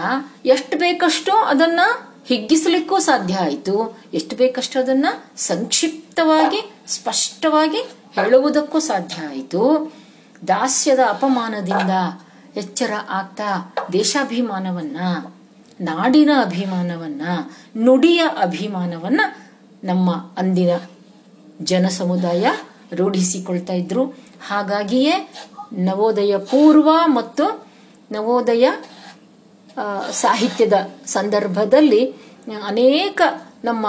ಎಷ್ಟು ಬೇಕಷ್ಟು ಅದನ್ನ ಹಿಗ್ಗಿಸಲಿಕ್ಕೂ ಸಾಧ್ಯ ಆಯಿತು. ಎಷ್ಟು ಬೇಕಷ್ಟು ಅದನ್ನ ಸಂಕ್ಷಿಪ್ತವಾಗಿ, ಸ್ಪಷ್ಟವಾಗಿ ಹೇಳುವುದಕ್ಕೂ ಸಾಧ್ಯ ಆಯಿತು. ದಾಸ್ಯದ ಅಪಮಾನದಿಂದ ಎಚ್ಚರ ಆಗ್ತಾ ದೇಶಾಭಿಮಾನವನ್ನ, ನಾಡಿನ ಅಭಿಮಾನವನ್ನ, ನುಡಿಯ ಅಭಿಮಾನವನ್ನ ನಮ್ಮ ಅಂದಿನ ಜನ ಸಮುದಾಯ ರೂಢಿಸಿಕೊಳ್ತಾ ಇದ್ರು. ಹಾಗಾಗಿಯೇ ನವೋದಯ ಪೂರ್ವ ಮತ್ತು ನವೋದಯ ಸಾಹಿತ್ಯದ ಸಂದರ್ಭದಲ್ಲಿ ಅನೇಕ ನಮ್ಮ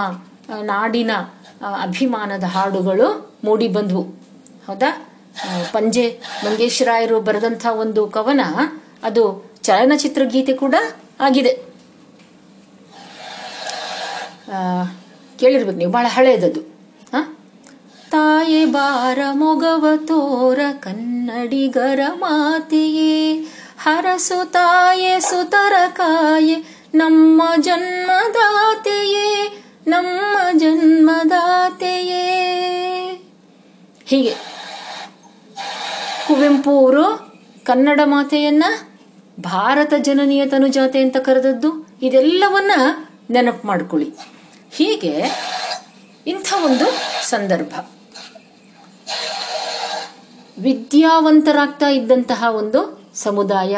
ನಾಡಿನ ಅಭಿಮಾನದ ಹಾಡುಗಳು ಮೂಡಿ ಬಂದ್ವು. ಹೌದಾ? ಪಂಜೆ ಮಂಗೇಶ್ವರಾಯರು ಬರೆದಂಥ ಒಂದು ಕವನ, ಅದು ಚಲನಚಿತ್ರ ಗೀತೆ ಕೂಡ ಆಗಿದೆ. ಕೇಳಿರ್ಬೇಕು, ನೀವು ಬಹಳ ಹಳೆಯದದು ತಾಯೆ ಬಾರ ಮೊಗವ ತೋರ ಕನ್ನಡಿಗರ ಮಾತೆಯೇ. ಹರಸು ತಾಯೆ ಸುತರ ಕಾಯೆ, ನಮ್ಮ ಜನ್ಮದಾತೆಯೇ ನಮ್ಮ ಜನ್ಮದಾತೆಯೇ. ಹೀಗೆ ಕುವೆಂಪು ಅವರು ಕನ್ನಡ ಮಾತೆಯನ್ನ ಭಾರತ ಜನನೀಯ ತನುಜಾತೆ ಅಂತ ಕರೆದದ್ದು. ಇದೆಲ್ಲವನ್ನ ನೆನಪು ಮಾಡ್ಕೊಳ್ಳಿ. ಹೀಗೆ ಇಂಥ ಒಂದು ಸಂದರ್ಭ. ವಿದ್ಯಾವಂತರಾಗ್ತಾ ಇದ್ದಂತಹ ಒಂದು ಸಮುದಾಯ.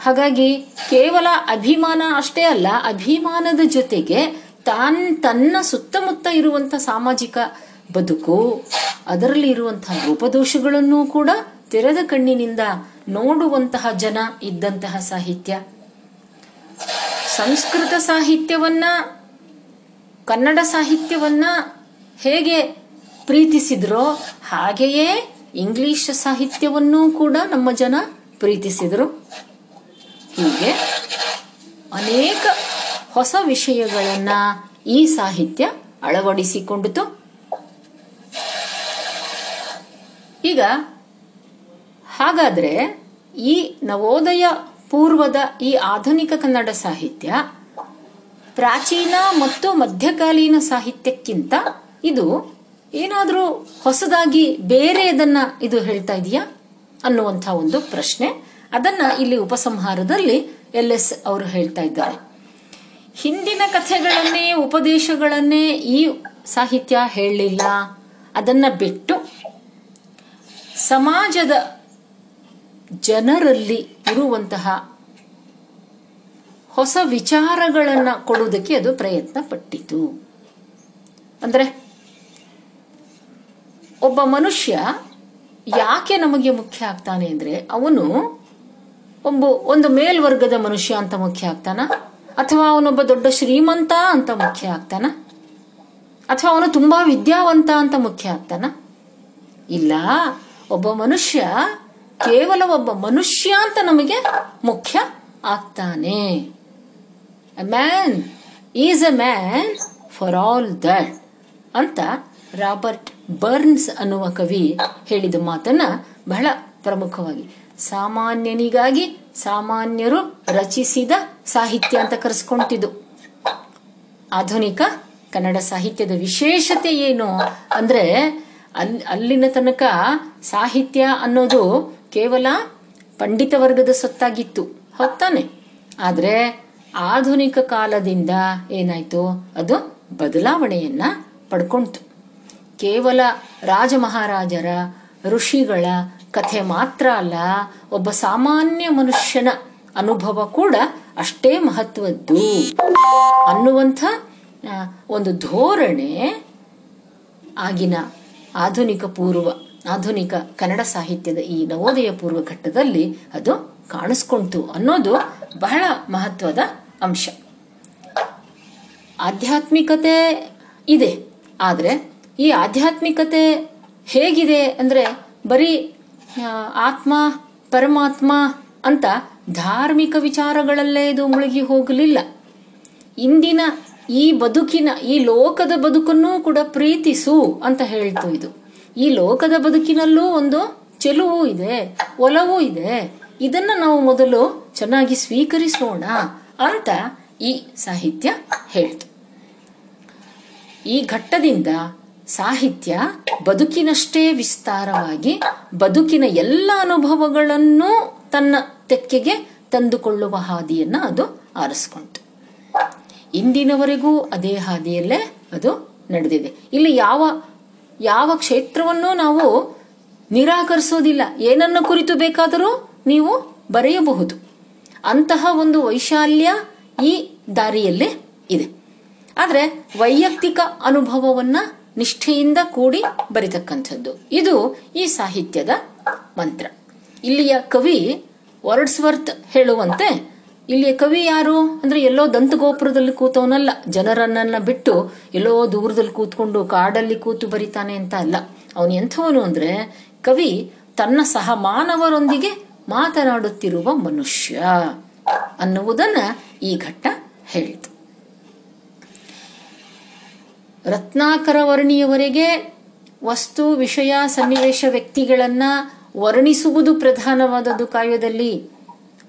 ಹಾಗಾಗಿ ಕೇವಲ ಅಭಿಮಾನ ಅಷ್ಟೇ ಅಲ್ಲ, ಅಭಿಮಾನದ ಜೊತೆಗೆ ತಾನ್ ತನ್ನ ಸುತ್ತಮುತ್ತ ಇರುವಂಥ ಸಾಮಾಜಿಕ ಬದುಕು, ಅದರಲ್ಲಿ ಇರುವಂತಹ ರೂಪದೋಷಗಳನ್ನು ಕೂಡ ತೆರೆದ ಕಣ್ಣಿನಿಂದ ನೋಡುವಂತಹ ಜನ ಇದ್ದಂತಹ ಸಾಹಿತ್ಯ. ಸಂಸ್ಕೃತ ಸಾಹಿತ್ಯವನ್ನ, ಕನ್ನಡ ಸಾಹಿತ್ಯವನ್ನ ಹೇಗೆ ಪ್ರೀತಿಸಿದ್ರೋ ಹಾಗೆಯೇ ಇಂಗ್ಲಿಷ್ ಸಾಹಿತ್ಯವನ್ನೂ ಕೂಡ ನಮ್ಮ ಜನ ಪ್ರೀತಿಸಿದರು. ಹೀಗೆ ಅನೇಕ ಹೊಸ ವಿಷಯಗಳನ್ನ ಈ ಸಾಹಿತ್ಯ ಅಳವಡಿಸಿಕೊಂಡಿತು. ಈಗ ಹಾಗಾದ್ರೆ ಈ ನವೋದಯ ಪೂರ್ವದ ಈ ಆಧುನಿಕ ಕನ್ನಡ ಸಾಹಿತ್ಯ ಪ್ರಾಚೀನ ಮತ್ತು ಮಧ್ಯಕಾಲೀನ ಸಾಹಿತ್ಯಕ್ಕಿಂತ ಇದು ಏನಾದರೂ ಹೊಸದಾಗಿ ಬೇರೆದನ್ನ ಇದು ಹೇಳ್ತಾ ಇದೆಯಾ? ಅನ್ನುವಂಥ ಒಂದು ಪ್ರಶ್ನೆ. ಅದನ್ನ ಇಲ್ಲಿ ಉಪಸಂಹಾರದಲ್ಲಿ ಎಲ್ ಎಸ್ ಅವರು ಹೇಳ್ತಾ ಇದ್ದಾರೆ. ಹಿಂದಿನ ಕಥೆಗಳನ್ನೇ, ಉಪದೇಶಗಳನ್ನೇ ಈ ಸಾಹಿತ್ಯ ಹೇಳಲಿಲ್ಲ. ಅದನ್ನ ಬಿಟ್ಟು ಸಮಾಜದ ಜನರಲ್ಲಿ ಇರುವಂತಹ ಹೊಸ ವಿಚಾರಗಳನ್ನು ಕೊಡುವುದಕ್ಕೆ ಅದು ಪ್ರಯತ್ನ ಪಟ್ಟಿತು ಅಂದ್ರೆ ಒಬ್ಬ ಮನುಷ್ಯ ಯಾಕೆ ನಮಗೆ ಮುಖ್ಯ ಆಗ್ತಾನೆ ಅಂದ್ರೆ ಅವನು ಒಬ್ಬ, ಒಂದು ಮೇಲ್ವರ್ಗದ ಮನುಷ್ಯ ಅಂತ ಮುಖ್ಯ ಆಗ್ತಾನ? ಅಥವಾ ಅವನೊಬ್ಬ ದೊಡ್ಡ ಶ್ರೀಮಂತ ಅಂತ ಮುಖ್ಯ ಆಗ್ತಾನ? ಅಥವಾ ಅವನು ತುಂಬಾ ವಿದ್ಯಾವಂತ ಅಂತ ಮುಖ್ಯ ಆಗ್ತಾನ? ಇಲ್ಲ, ಒಬ್ಬ ಮನುಷ್ಯ ಕೇವಲ ಒಬ್ಬ ಮನುಷ್ಯ ಅಂತ ನಮಗೆ ಮುಖ್ಯ ಆಗ್ತಾನೆ. Man is a man for all that ಅಂತ ರಾಬರ್ಟ್ ಬರ್ನ್ಸ್ ಅನ್ನುವ ಕವಿ ಹೇಳಿದ ಮಾತನ್ನ ಬಹಳ ಪ್ರಮುಖವಾಗಿ ಸಾಮಾನ್ಯನಿಗಾಗಿ ಸಾಮಾನ್ಯರು ರಚಿಸಿದ ಸಾಹಿತ್ಯ ಅಂತ ಕರೆಸ್ಕೊಂತಿದ್ದು. ಆಧುನಿಕ ಕನ್ನಡ ಸಾಹಿತ್ಯದ ವಿಶೇಷತೆ ಏನು ಅಂದ್ರೆ ಅಲ್ಲಿ ಅಲ್ಲಿನ ತನಕ ಸಾಹಿತ್ಯ ಅನ್ನೋದು ಕೇವಲ ಪಂಡಿತ ವರ್ಗದ ಸೊತ್ತಾಗಿತ್ತು. ಹೊತ್ತಾನೆ ಆದ್ರೆ ಆಧುನಿಕ ಕಾಲದಿಂದ ಏನಾಯ್ತು? ಅದು ಬದಲಾವಣೆಯನ್ನ ಪಡ್ಕೊಂತು. ಕೇವಲ ರಾಜ ಮಹಾರಾಜರ ಋಷಿಗಳ ಕಥೆ ಮಾತ್ರ ಅಲ್ಲ, ಒಬ್ಬ ಸಾಮಾನ್ಯ ಮನುಷ್ಯನ ಅನುಭವ ಕೂಡ ಅಷ್ಟೇ ಮಹತ್ವದ್ದು. ಅನ್ನುವಂಥ ಒಂದು ಧೋರಣೆ ಆಗಿನ ಆಧುನಿಕ ಪೂರ್ವ, ಆಧುನಿಕ ಕನ್ನಡ ಸಾಹಿತ್ಯದ ಈ ನವೋದಯ ಪೂರ್ವ ಘಟ್ಟದಲ್ಲಿ ಅದು ಕಾಣಿಸ್ಕೊಂತು ಅನ್ನೋದು ಬಹಳ ಮಹತ್ವದ ಅಂಶ. ಆಧ್ಯಾತ್ಮಿಕತೆ ಇದೆ, ಆದರೆ ಈ ಆಧ್ಯಾತ್ಮಿಕತೆ ಹೇಗಿದೆ ಅಂದ್ರೆ ಬರೀ ಆತ್ಮ, ಪರಮಾತ್ಮ ಅಂತ ಧಾರ್ಮಿಕ ವಿಚಾರಗಳಲ್ಲೇ ಇದು ಮುಳುಗಿ ಹೋಗಲಿಲ್ಲ. ಇಂದಿನ ಈ ಬದುಕಿನ, ಈ ಲೋಕದ ಬದುಕನ್ನೂ ಕೂಡ ಪ್ರೀತಿಸು ಅಂತ ಹೇಳ್ತು ಇದು. ಈ ಲೋಕದ ಬದುಕಿನಲ್ಲೂ ಒಂದು ಚೆಲುವು ಇದೆ, ಒಲವು ಇದೆ. ಇದನ್ನ ನಾವು ಮೊದಲು ಚೆನ್ನಾಗಿ ಸ್ವೀಕರಿಸೋಣ ಅಂತ ಈ ಸಾಹಿತ್ಯ ಹೇಳ್ತು. ಈ ಘಟ್ಟದಿಂದ ಸಾಹಿತ್ಯ ಬದುಕಿನಷ್ಟೇ ವಿಸ್ತಾರವಾಗಿ ಬದುಕಿನ ಎಲ್ಲ ಅನುಭವಗಳನ್ನು ತನ್ನ ತೆಕ್ಕೆಗೆ ತಂದುಕೊಳ್ಳುವ ಹಾದಿಯನ್ನ ಅದು ಆರಿಸ್ಕೊಂತು. ಇಂದಿನವರೆಗೂ ಅದೇ ಹಾದಿಯಲ್ಲೇ ಅದು ನಡೆದಿದೆ. ಇಲ್ಲಿ ಯಾವ ಯಾವ ಕ್ಷೇತ್ರವನ್ನು ನಾವು ನಿರಾಕರಿಸೋದಿಲ್ಲ. ಏನನ್ನ ಕುರಿತು ಬೇಕಾದರೂ ನೀವು ಬರೆಯಬಹುದು. ಅಂತಹ ಒಂದು ವೈಶಾಲ್ಯ ಈ ದಾರಿಯಲ್ಲೇ ಇದೆ. ಆದರೆ ವೈಯಕ್ತಿಕ ಅನುಭವವನ್ನ ನಿಷ್ಠೆಯಿಂದ ಕೂಡಿ ಬರಿತಕ್ಕಂಥದ್ದು ಇದು ಈ ಸಾಹಿತ್ಯದ ಮಂತ್ರ. ಇಲ್ಲಿಯ ಕವಿ ವರ್ಡ್ಸ್ವರ್ತ್ ಹೇಳುವಂತೆ, ಇಲ್ಲಿಯ ಕವಿ ಯಾರು? ಅಂದ್ರೆ ಎಲ್ಲೋ ದಂತಗೋಪುರದಲ್ಲಿ ಕೂತವನಲ್ಲ, ಜನರನ್ನ ಬಿಟ್ಟು ಎಲ್ಲೋ ದೂರದಲ್ಲಿ ಕೂತ್ಕೊಂಡು ಕಾಡಲ್ಲಿ ಕೂತು ಬರಿತಾನೆ ಅಂತ ಅಲ್ಲ. ಅವನು ಎಂಥವನು ಅಂದ್ರೆ, ಕವಿ ತನ್ನ ಸಹ ಮಾನವರೊಂದಿಗೆ ಮಾತನಾಡುತ್ತಿರುವ ಮನುಷ್ಯ ಅನ್ನುವುದನ್ನ ಈ ಘಟ್ಟ ಹೇಳ್ತು ರತ್ನಾಕರ ವರ್ಣಿಯವರೆಗೆ ವಸ್ತು, ವಿಷಯ, ಸನ್ನಿವೇಶ ವ್ಯಕ್ತಿಗಳನ್ನ ವರ್ಣಿಸುವುದು ಪ್ರಧಾನವಾದದ್ದು ಕಾವ್ಯದಲ್ಲಿ.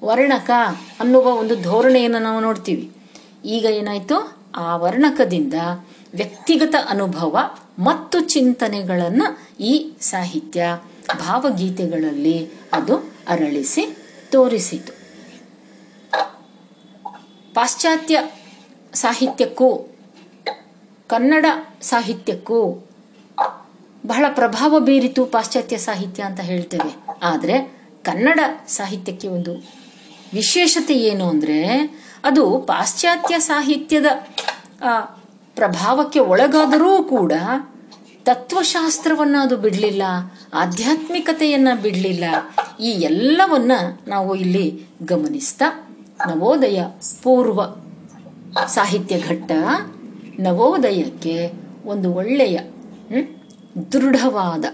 ವರ್ಣಕ ಅನ್ನುವ ಒಂದು ಧೋರಣೆಯನ್ನು ನಾವು ನೋಡ್ತೀವಿ. ಈಗ ಏನಾಯ್ತು? ಆ ವರ್ಣಕದಿಂದ ವ್ಯಕ್ತಿಗತ ಅನುಭವ ಮತ್ತು ಚಿಂತನೆಗಳನ್ನು ಈ ಸಾಹಿತ್ಯ ಭಾವಗೀತೆಗಳಲ್ಲಿ ಅದು ಅರಳಿಸಿ ತೋರಿಸಿತು. ಪಾಶ್ಚಾತ್ಯ ಸಾಹಿತ್ಯಕ್ಕೂ ಕನ್ನಡ ಸಾಹಿತ್ಯಕ್ಕೂ ಬಹಳ ಪ್ರಭಾವ ಬೀರಿತು ಪಾಶ್ಚಾತ್ಯ ಸಾಹಿತ್ಯ ಅಂತ ಹೇಳ್ತೇವೆ. ಆದರೆ ಕನ್ನಡ ಸಾಹಿತ್ಯಕ್ಕೆ ಒಂದು ವಿಶೇಷತೆ ಏನು ಅಂದರೆ ಅದು ಪಾಶ್ಚಾತ್ಯ ಸಾಹಿತ್ಯದ ಪ್ರಭಾವಕ್ಕೆ ಒಳಗಾದರೂ ಕೂಡ ತತ್ವಶಾಸ್ತ್ರವನ್ನು ಅದು ಬಿಡಲಿಲ್ಲ, ಆಧ್ಯಾತ್ಮಿಕತೆಯನ್ನು ಬಿಡಲಿಲ್ಲ. ಈ ಎಲ್ಲವನ್ನ ನಾವು ಇಲ್ಲಿ ಗಮನಿಸ್ತಾ ನವೋದಯ ಪೂರ್ವ ಸಾಹಿತ್ಯ ಘಟ್ಟ ನವೋದಯಕ್ಕೆ ಒಂದು ಒಳ್ಳೆಯ ದೃಢವಾದ,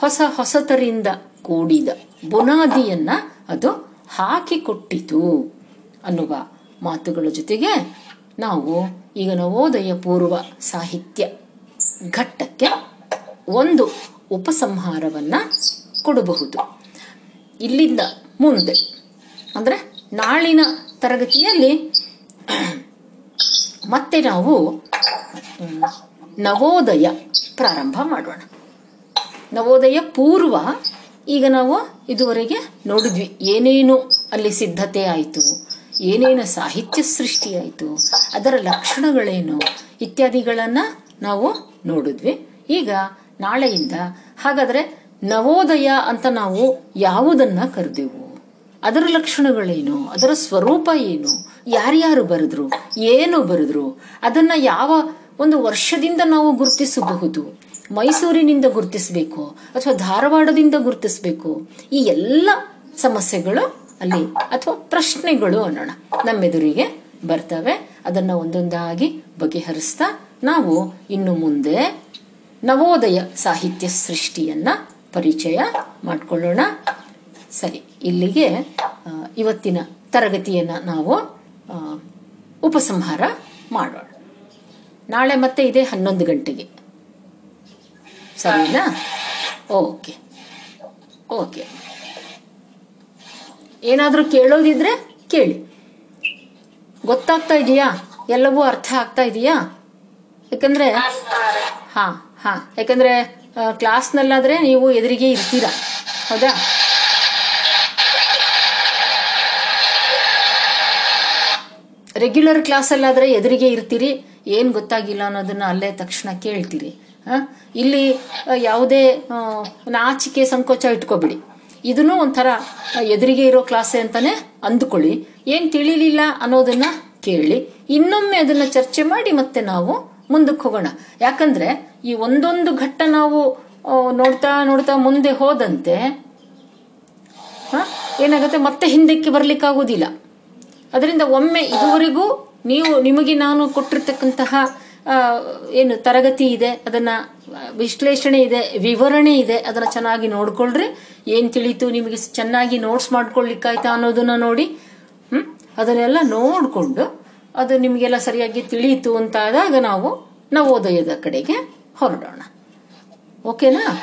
ಹೊಸ ಹೊಸತರಿಂದ ಕೂಡಿದ ಬುನಾದಿಯನ್ನ ಅದು ಹಾಕಿಕೊಟ್ಟಿತು ಅನ್ನುವ ಮಾತುಗಳ ಜೊತೆಗೆ ನಾವು ಈಗ ನವೋದಯ ಪೂರ್ವ ಸಾಹಿತ್ಯ ಘಟ್ಟಕ್ಕೆ ಒಂದು ಉಪಸಂಹಾರವನ್ನ ಕೊಡಬಹುದು. ಇಲ್ಲಿಂದ ಮುಂದೆ, ಅಂದ್ರೆ ನಾಳಿನ ತರಗತಿಯಲ್ಲಿ ಮತ್ತೆ ನಾವು ನವೋದಯ ಪ್ರಾರಂಭ ಮಾಡೋಣ. ನವೋದಯ ಪೂರ್ವ ಈಗ ನಾವು ಇದುವರೆಗೆ ನೋಡಿದ್ವಿ. ಏನೇನು ಅಲ್ಲಿ ಸಿದ್ಧತೆ ಆಯಿತು, ಏನೇನು ಸಾಹಿತ್ಯ ಸೃಷ್ಟಿಯಾಯಿತು ಅದರ ಲಕ್ಷಣಗಳೇನು ಇತ್ಯಾದಿಗಳನ್ನ ನಾವು ನೋಡಿದ್ವಿ. ಈಗ ನಾಳೆಯಿಂದ ಹಾಗಾದ್ರೆ ನವೋದಯ ಅಂತ ನಾವು ಯಾವುದನ್ನ ಕರೆದೆವು? ಅದರ ಲಕ್ಷಣಗಳೇನು? ಅದರ ಸ್ವರೂಪ ಏನು? ಯಾರ್ಯಾರು ಬರೆದ್ರು, ಏನು ಬರೆದ್ರು, ಅದನ್ನ ಯಾವ ಒಂದು ವರ್ಷದಿಂದ ನಾವು ಗುರುತಿಸಬಹುದು, ಮೈಸೂರಿನಿಂದ ಗುರುತಿಸಬೇಕು ಅಥವಾ ಧಾರವಾಡದಿಂದ ಗುರುತಿಸಬೇಕು, ಈ ಎಲ್ಲ ಸಮಸ್ಯೆಗಳು ಅಲ್ಲಿ ಅಥವಾ ಪ್ರಶ್ನೆಗಳು ಅನ್ನೋಣ, ನಮ್ಮೆದುರಿಗೆ ಬರ್ತವೆ. ಅದನ್ನ ಒಂದೊಂದಾಗಿ ಬಗೆಹರಿಸ್ತಾ ನಾವು ಇನ್ನು ಮುಂದೆ ನವೋದಯ ಸಾಹಿತ್ಯ ಸೃಷ್ಟಿಯನ್ನ ಪರಿಚಯ ಮಾಡಿಕೊಳ್ಳೋಣ. ಸರಿ, ಇಲ್ಲಿಗೆ ಇವತ್ತಿನ ತರಗತಿಯನ್ನ ನಾವು ಉಪಸಂಹಾರ ಮಾಡೋಣ ನಾಳೆ ಮತ್ತೆ ಇದೆ ಹನ್ನೊಂದು ಗಂಟೆಗೆ. ಸರಿನಾ? ಓಕೆ. ಓಕೆ. ಏನಾದರೂ ಕೇಳೋದಿದ್ರೆ ಕೇಳಿ. ಗೊತ್ತಾಗ್ತಾ ಇದೆಯಾ? ಎಲ್ಲವೂ ಅರ್ಥ ಆಗ್ತಾ ಇದೆಯಾ? ಯಾಕಂದ್ರೆ ಹಾ ಹಾ. ಯಾಕಂದ್ರೆ ಕ್ಲಾಸ್ನಲ್ಲಾದರೆ ಕ್ಲಾಸ್ನಲ್ಲಾದ್ರೆ ನೀವು ಎದುರಿಗೆ ಇರ್ತೀರಾ? ಹೌದಾ? ರೆಗ್ಯುಲರ್ ಕ್ಲಾಸಲ್ಲಾದರೆ ಎದುರಿಗೆ ಇರ್ತೀರಿ, ಏನು ಗೊತ್ತಾಗಿಲ್ಲ ಅನ್ನೋದನ್ನ ಅಲ್ಲೇ ತಕ್ಷಣ ಕೇಳ್ತೀರಿ. ಹಾಂ? ಇಲ್ಲಿ ಯಾವುದೇ ನಾಚಿಕೆ ಸಂಕೋಚ ಇಟ್ಕೋಬಿಡಿ. ಇದನ್ನು ಒಂಥರ ಎದುರಿಗೆ ಇರೋ ಕ್ಲಾಸೆ ಅಂತಾನೆ ಅಂದುಕೊಳ್ಳಿ. ಏನು ತಿಳಿಲಿಲ್ಲ ಅನ್ನೋದನ್ನ ಕೇಳಿ, ಇನ್ನೊಮ್ಮೆ ಅದನ್ನ ಚರ್ಚೆ ಮಾಡಿ ಮತ್ತೆ ನಾವು ಮುಂದಕ್ಕೆ ಹೋಗೋಣ. ಯಾಕಂದ್ರೆ, ಈ ಒಂದೊಂದು ಘಟ್ಟ ನಾವು ನೋಡ್ತಾ ನೋಡ್ತಾ ಮುಂದೆ ಹೋದಂತೆ, ಹಾಂ? ಏನಾಗುತ್ತೆ? ಮತ್ತೆ ಹಿಂದಕ್ಕೆ ಬರ್ಲಿಕ್ಕಾಗೋದಿಲ್ಲ. ಅದರಿಂದ ಒಮ್ಮೆ ಇದುವರೆಗೂ ನೀವು ನಿಮಗೆ ನಾನು ಕೊಟ್ಟಿರ್ತಕ್ಕಂತಹ ಏನು ತರಗತಿ ಇದೆ ಅದನ್ನ ವಿಶ್ಲೇಷಣೆ ಇದೆ ವಿವರಣೆ ಇದೆ ಅದನ್ನ ಚೆನ್ನಾಗಿ ನೋಡ್ಕೊಳ್ರಿ. ಏನ್ ತಿಳಿತು ನಿಮಗೆ ಚೆನ್ನಾಗಿ ನೋಟ್ಸ್ ಮಾಡ್ಕೊಳ್ಲಿಕ್ಕಾಯ್ತಾ ಅನ್ನೋದನ್ನ ನೋಡಿ. ಹ್ಮ್? ಅದನ್ನೆಲ್ಲ ನೋಡಿಕೊಂಡು ಅದು ನಿಮಗೆಲ್ಲ ಸರಿಯಾಗಿ ತಿಳಿಯಿತು ಅಂತ ಆದಾಗ ನಾವು ನವೋದಯದ ಕಡೆಗೆ ಹೊರಡೋಣ. ಓಕೆನಾ?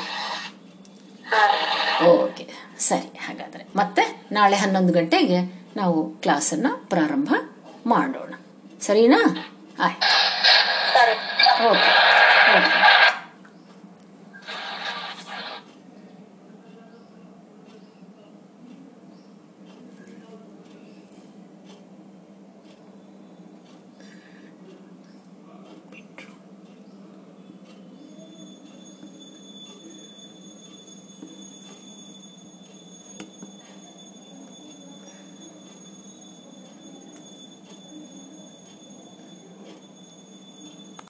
ಓಕೆ. ಸರಿ ಹಾಗಾದರೆ. ಮತ್ತೆ ನಾಳೆ ಹನ್ನೊಂದು ಗಂಟೆಗೆ ನಾವು ಕ್ಲಾಸನ್ನು ಪ್ರಾರಂಭ ಮಾಡೋಣ. ಸರಿನಾ? ಆಯ್ತು. Okay okay.